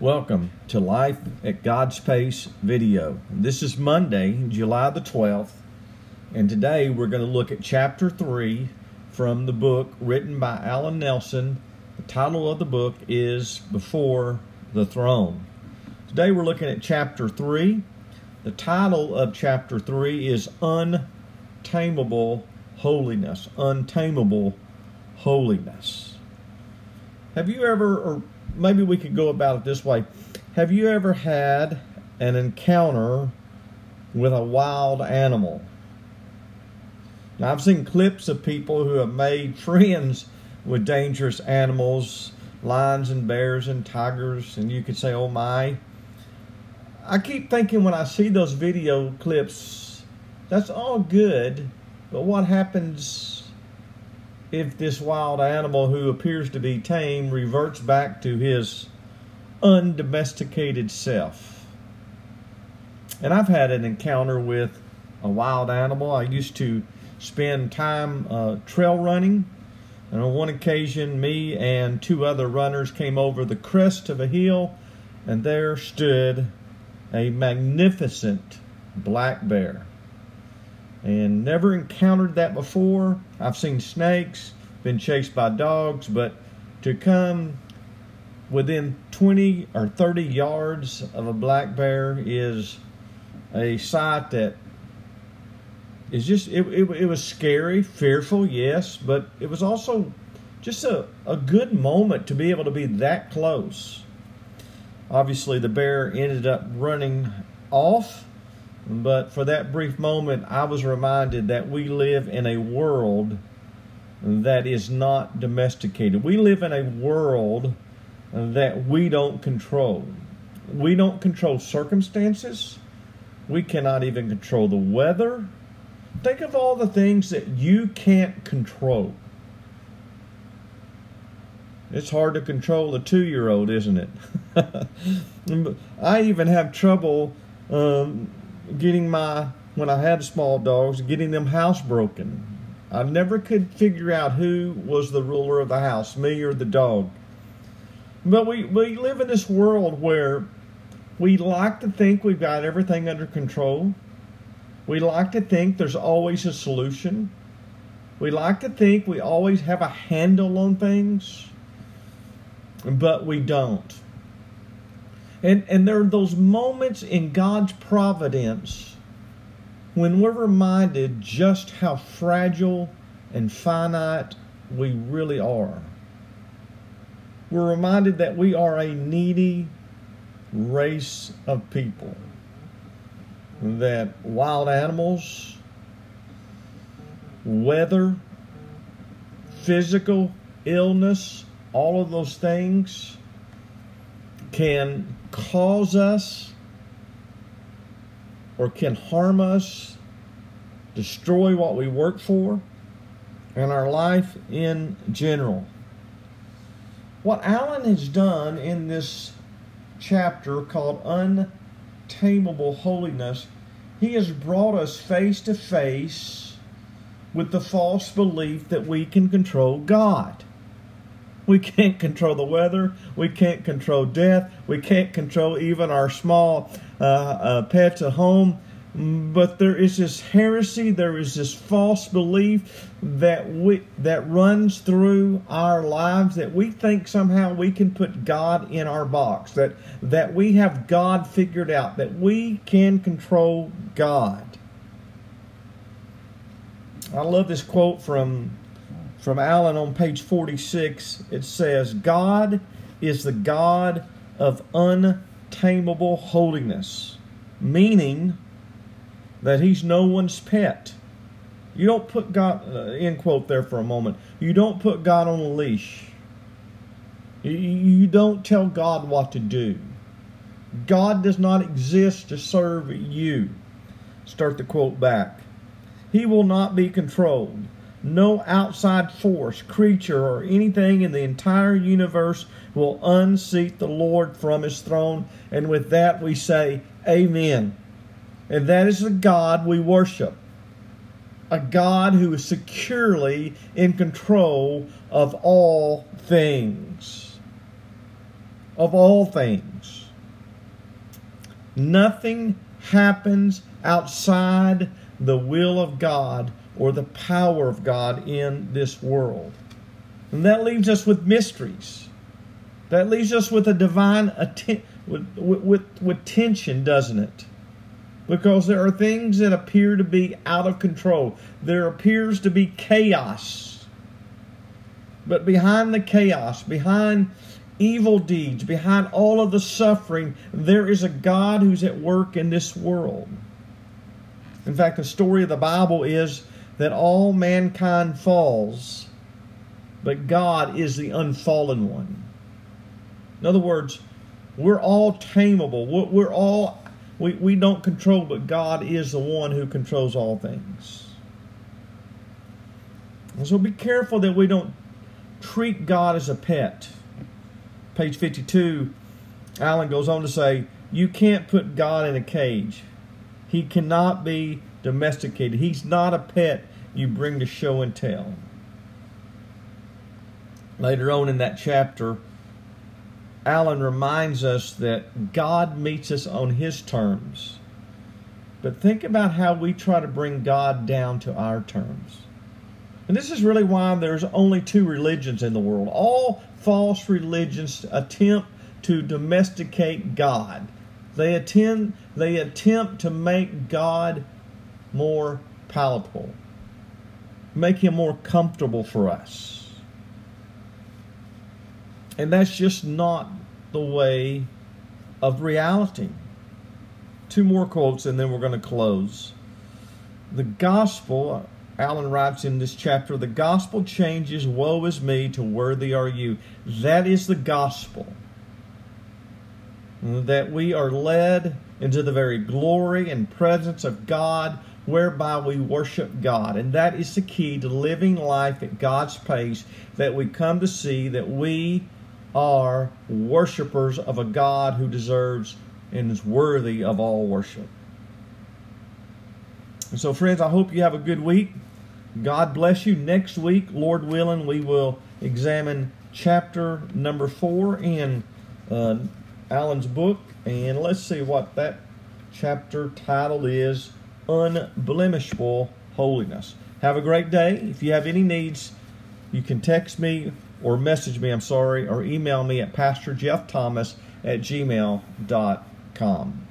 Welcome to Life at God's Pace video. This is Monday, July the 12th, and today we're going to look at chapter 3 from the book written by Allen Nelson. The title of the book is Before the Throne. Today we're looking at chapter 3. The title of chapter 3 is Untamable Holiness. Untamable Holiness. Have you ever, or maybe we could go about it this way. Have you ever had an encounter with a wild animal? Now, I've seen clips of people who have made friends with dangerous animals, lions and bears and tigers, and you could say, oh my. I keep thinking when I see those video clips, that's all good, but what happens if this wild animal who appears to be tame reverts back to his undomesticated self. And I've had an encounter with a wild animal. I used to spend time uh, trail running. And on one occasion, me and two other runners came over the crest of a hill, and there stood a magnificent black bear and never encountered that before. I've seen snakes, been chased by dogs, but to come within 20 or 30 yards of a black bear is a sight that is just it, it, it was scary fearful yes but it was also just a, a good moment to be able to be that close obviously the bear ended up running off but for that brief moment, I was reminded that we live in a world that is not domesticated. We live in a world that we don't control. We don't control circumstances. We cannot even control the weather. Think of all the things that you can't control. It's hard to control a two year old, isn't it? I even have trouble um, getting my when I had small dogs, getting them housebroken. I never could figure out who was the ruler of the house, me or the dog. But we, we live in this world where we like to think we've got everything under control. We like to think there's always a solution. We like to think we always have a handle on things, but we don't. And, and there are those moments in God's providence when we're reminded just how fragile and finite we really are. We're reminded that we are a needy race of people. That wild animals, weather, physical illness, all of those things can cause us or can harm us, destroy what we work for, and our life in general. What Allen has done in this chapter called Untamable Holiness, he has brought us face to face with the false belief that we can control God. We can't control the weather. We can't control death. We can't control even our small uh, uh, pets at home. But there is this heresy, there is this false belief that we that runs through our lives that we think somehow we can put God in our box, that that we have God figured out, that we can control God. I love this quote from from Allen on page 46, it says, God is the God of untamable holiness, meaning that he's no one's pet. You don't put God, uh, end quote there for a moment, you don't put God on a leash. You don't tell God what to do. God does not exist to serve you. Start the quote back. He will not be controlled. No outside force, creature, or anything in the entire universe will unseat the Lord from his throne. And with that, we say, Amen. And that is the God we worship. A God who is securely in control of all things. of all things. Nothing happens outside the will of God or the power of God in this world. And that leaves us with mysteries. That leaves us with a divine atten- with, with, with tension, doesn't it? Because there are things that appear to be out of control. There appears to be chaos. But behind the chaos, behind evil deeds, behind all of the suffering, there is a God who's at work in this world. In fact, the story of the Bible is that all mankind falls, but God is the unfallen one. In other words, we're all tameable. We're all we, we don't control, but God is the one who controls all things. And so be careful that we don't treat God as a pet. Page 52, Allen goes on to say, You can't put God in a cage. He cannot be domesticated. He's not a pet you bring to show and tell. Later on in that chapter, Allen reminds us that God meets us on His terms. But think about how we try to bring God down to our terms. And this is really why there's only two religions in the world. All false religions attempt to domesticate God. They attempt, they attempt to make God more palatable, make him more comfortable for us. And that's just not the way of reality. Two more quotes and then we're going to close. The gospel, Allen writes in this chapter, the gospel changes woe is me to worthy are you. That is the gospel. That we are led into the very glory and presence of God whereby we worship God. And that is the key to living life at God's pace that we come to see that we are worshipers of a God who deserves and is worthy of all worship. And so, friends, I hope you have a good week. God bless you. Next week, Lord willing, we will examine chapter number four in uh, Allen's book. And let's see what that chapter title is Unblemishable Holiness. Have a great day. If you have any needs, you can text me or message me, I'm sorry, or email me at pastorjeffthomas at gmail.com.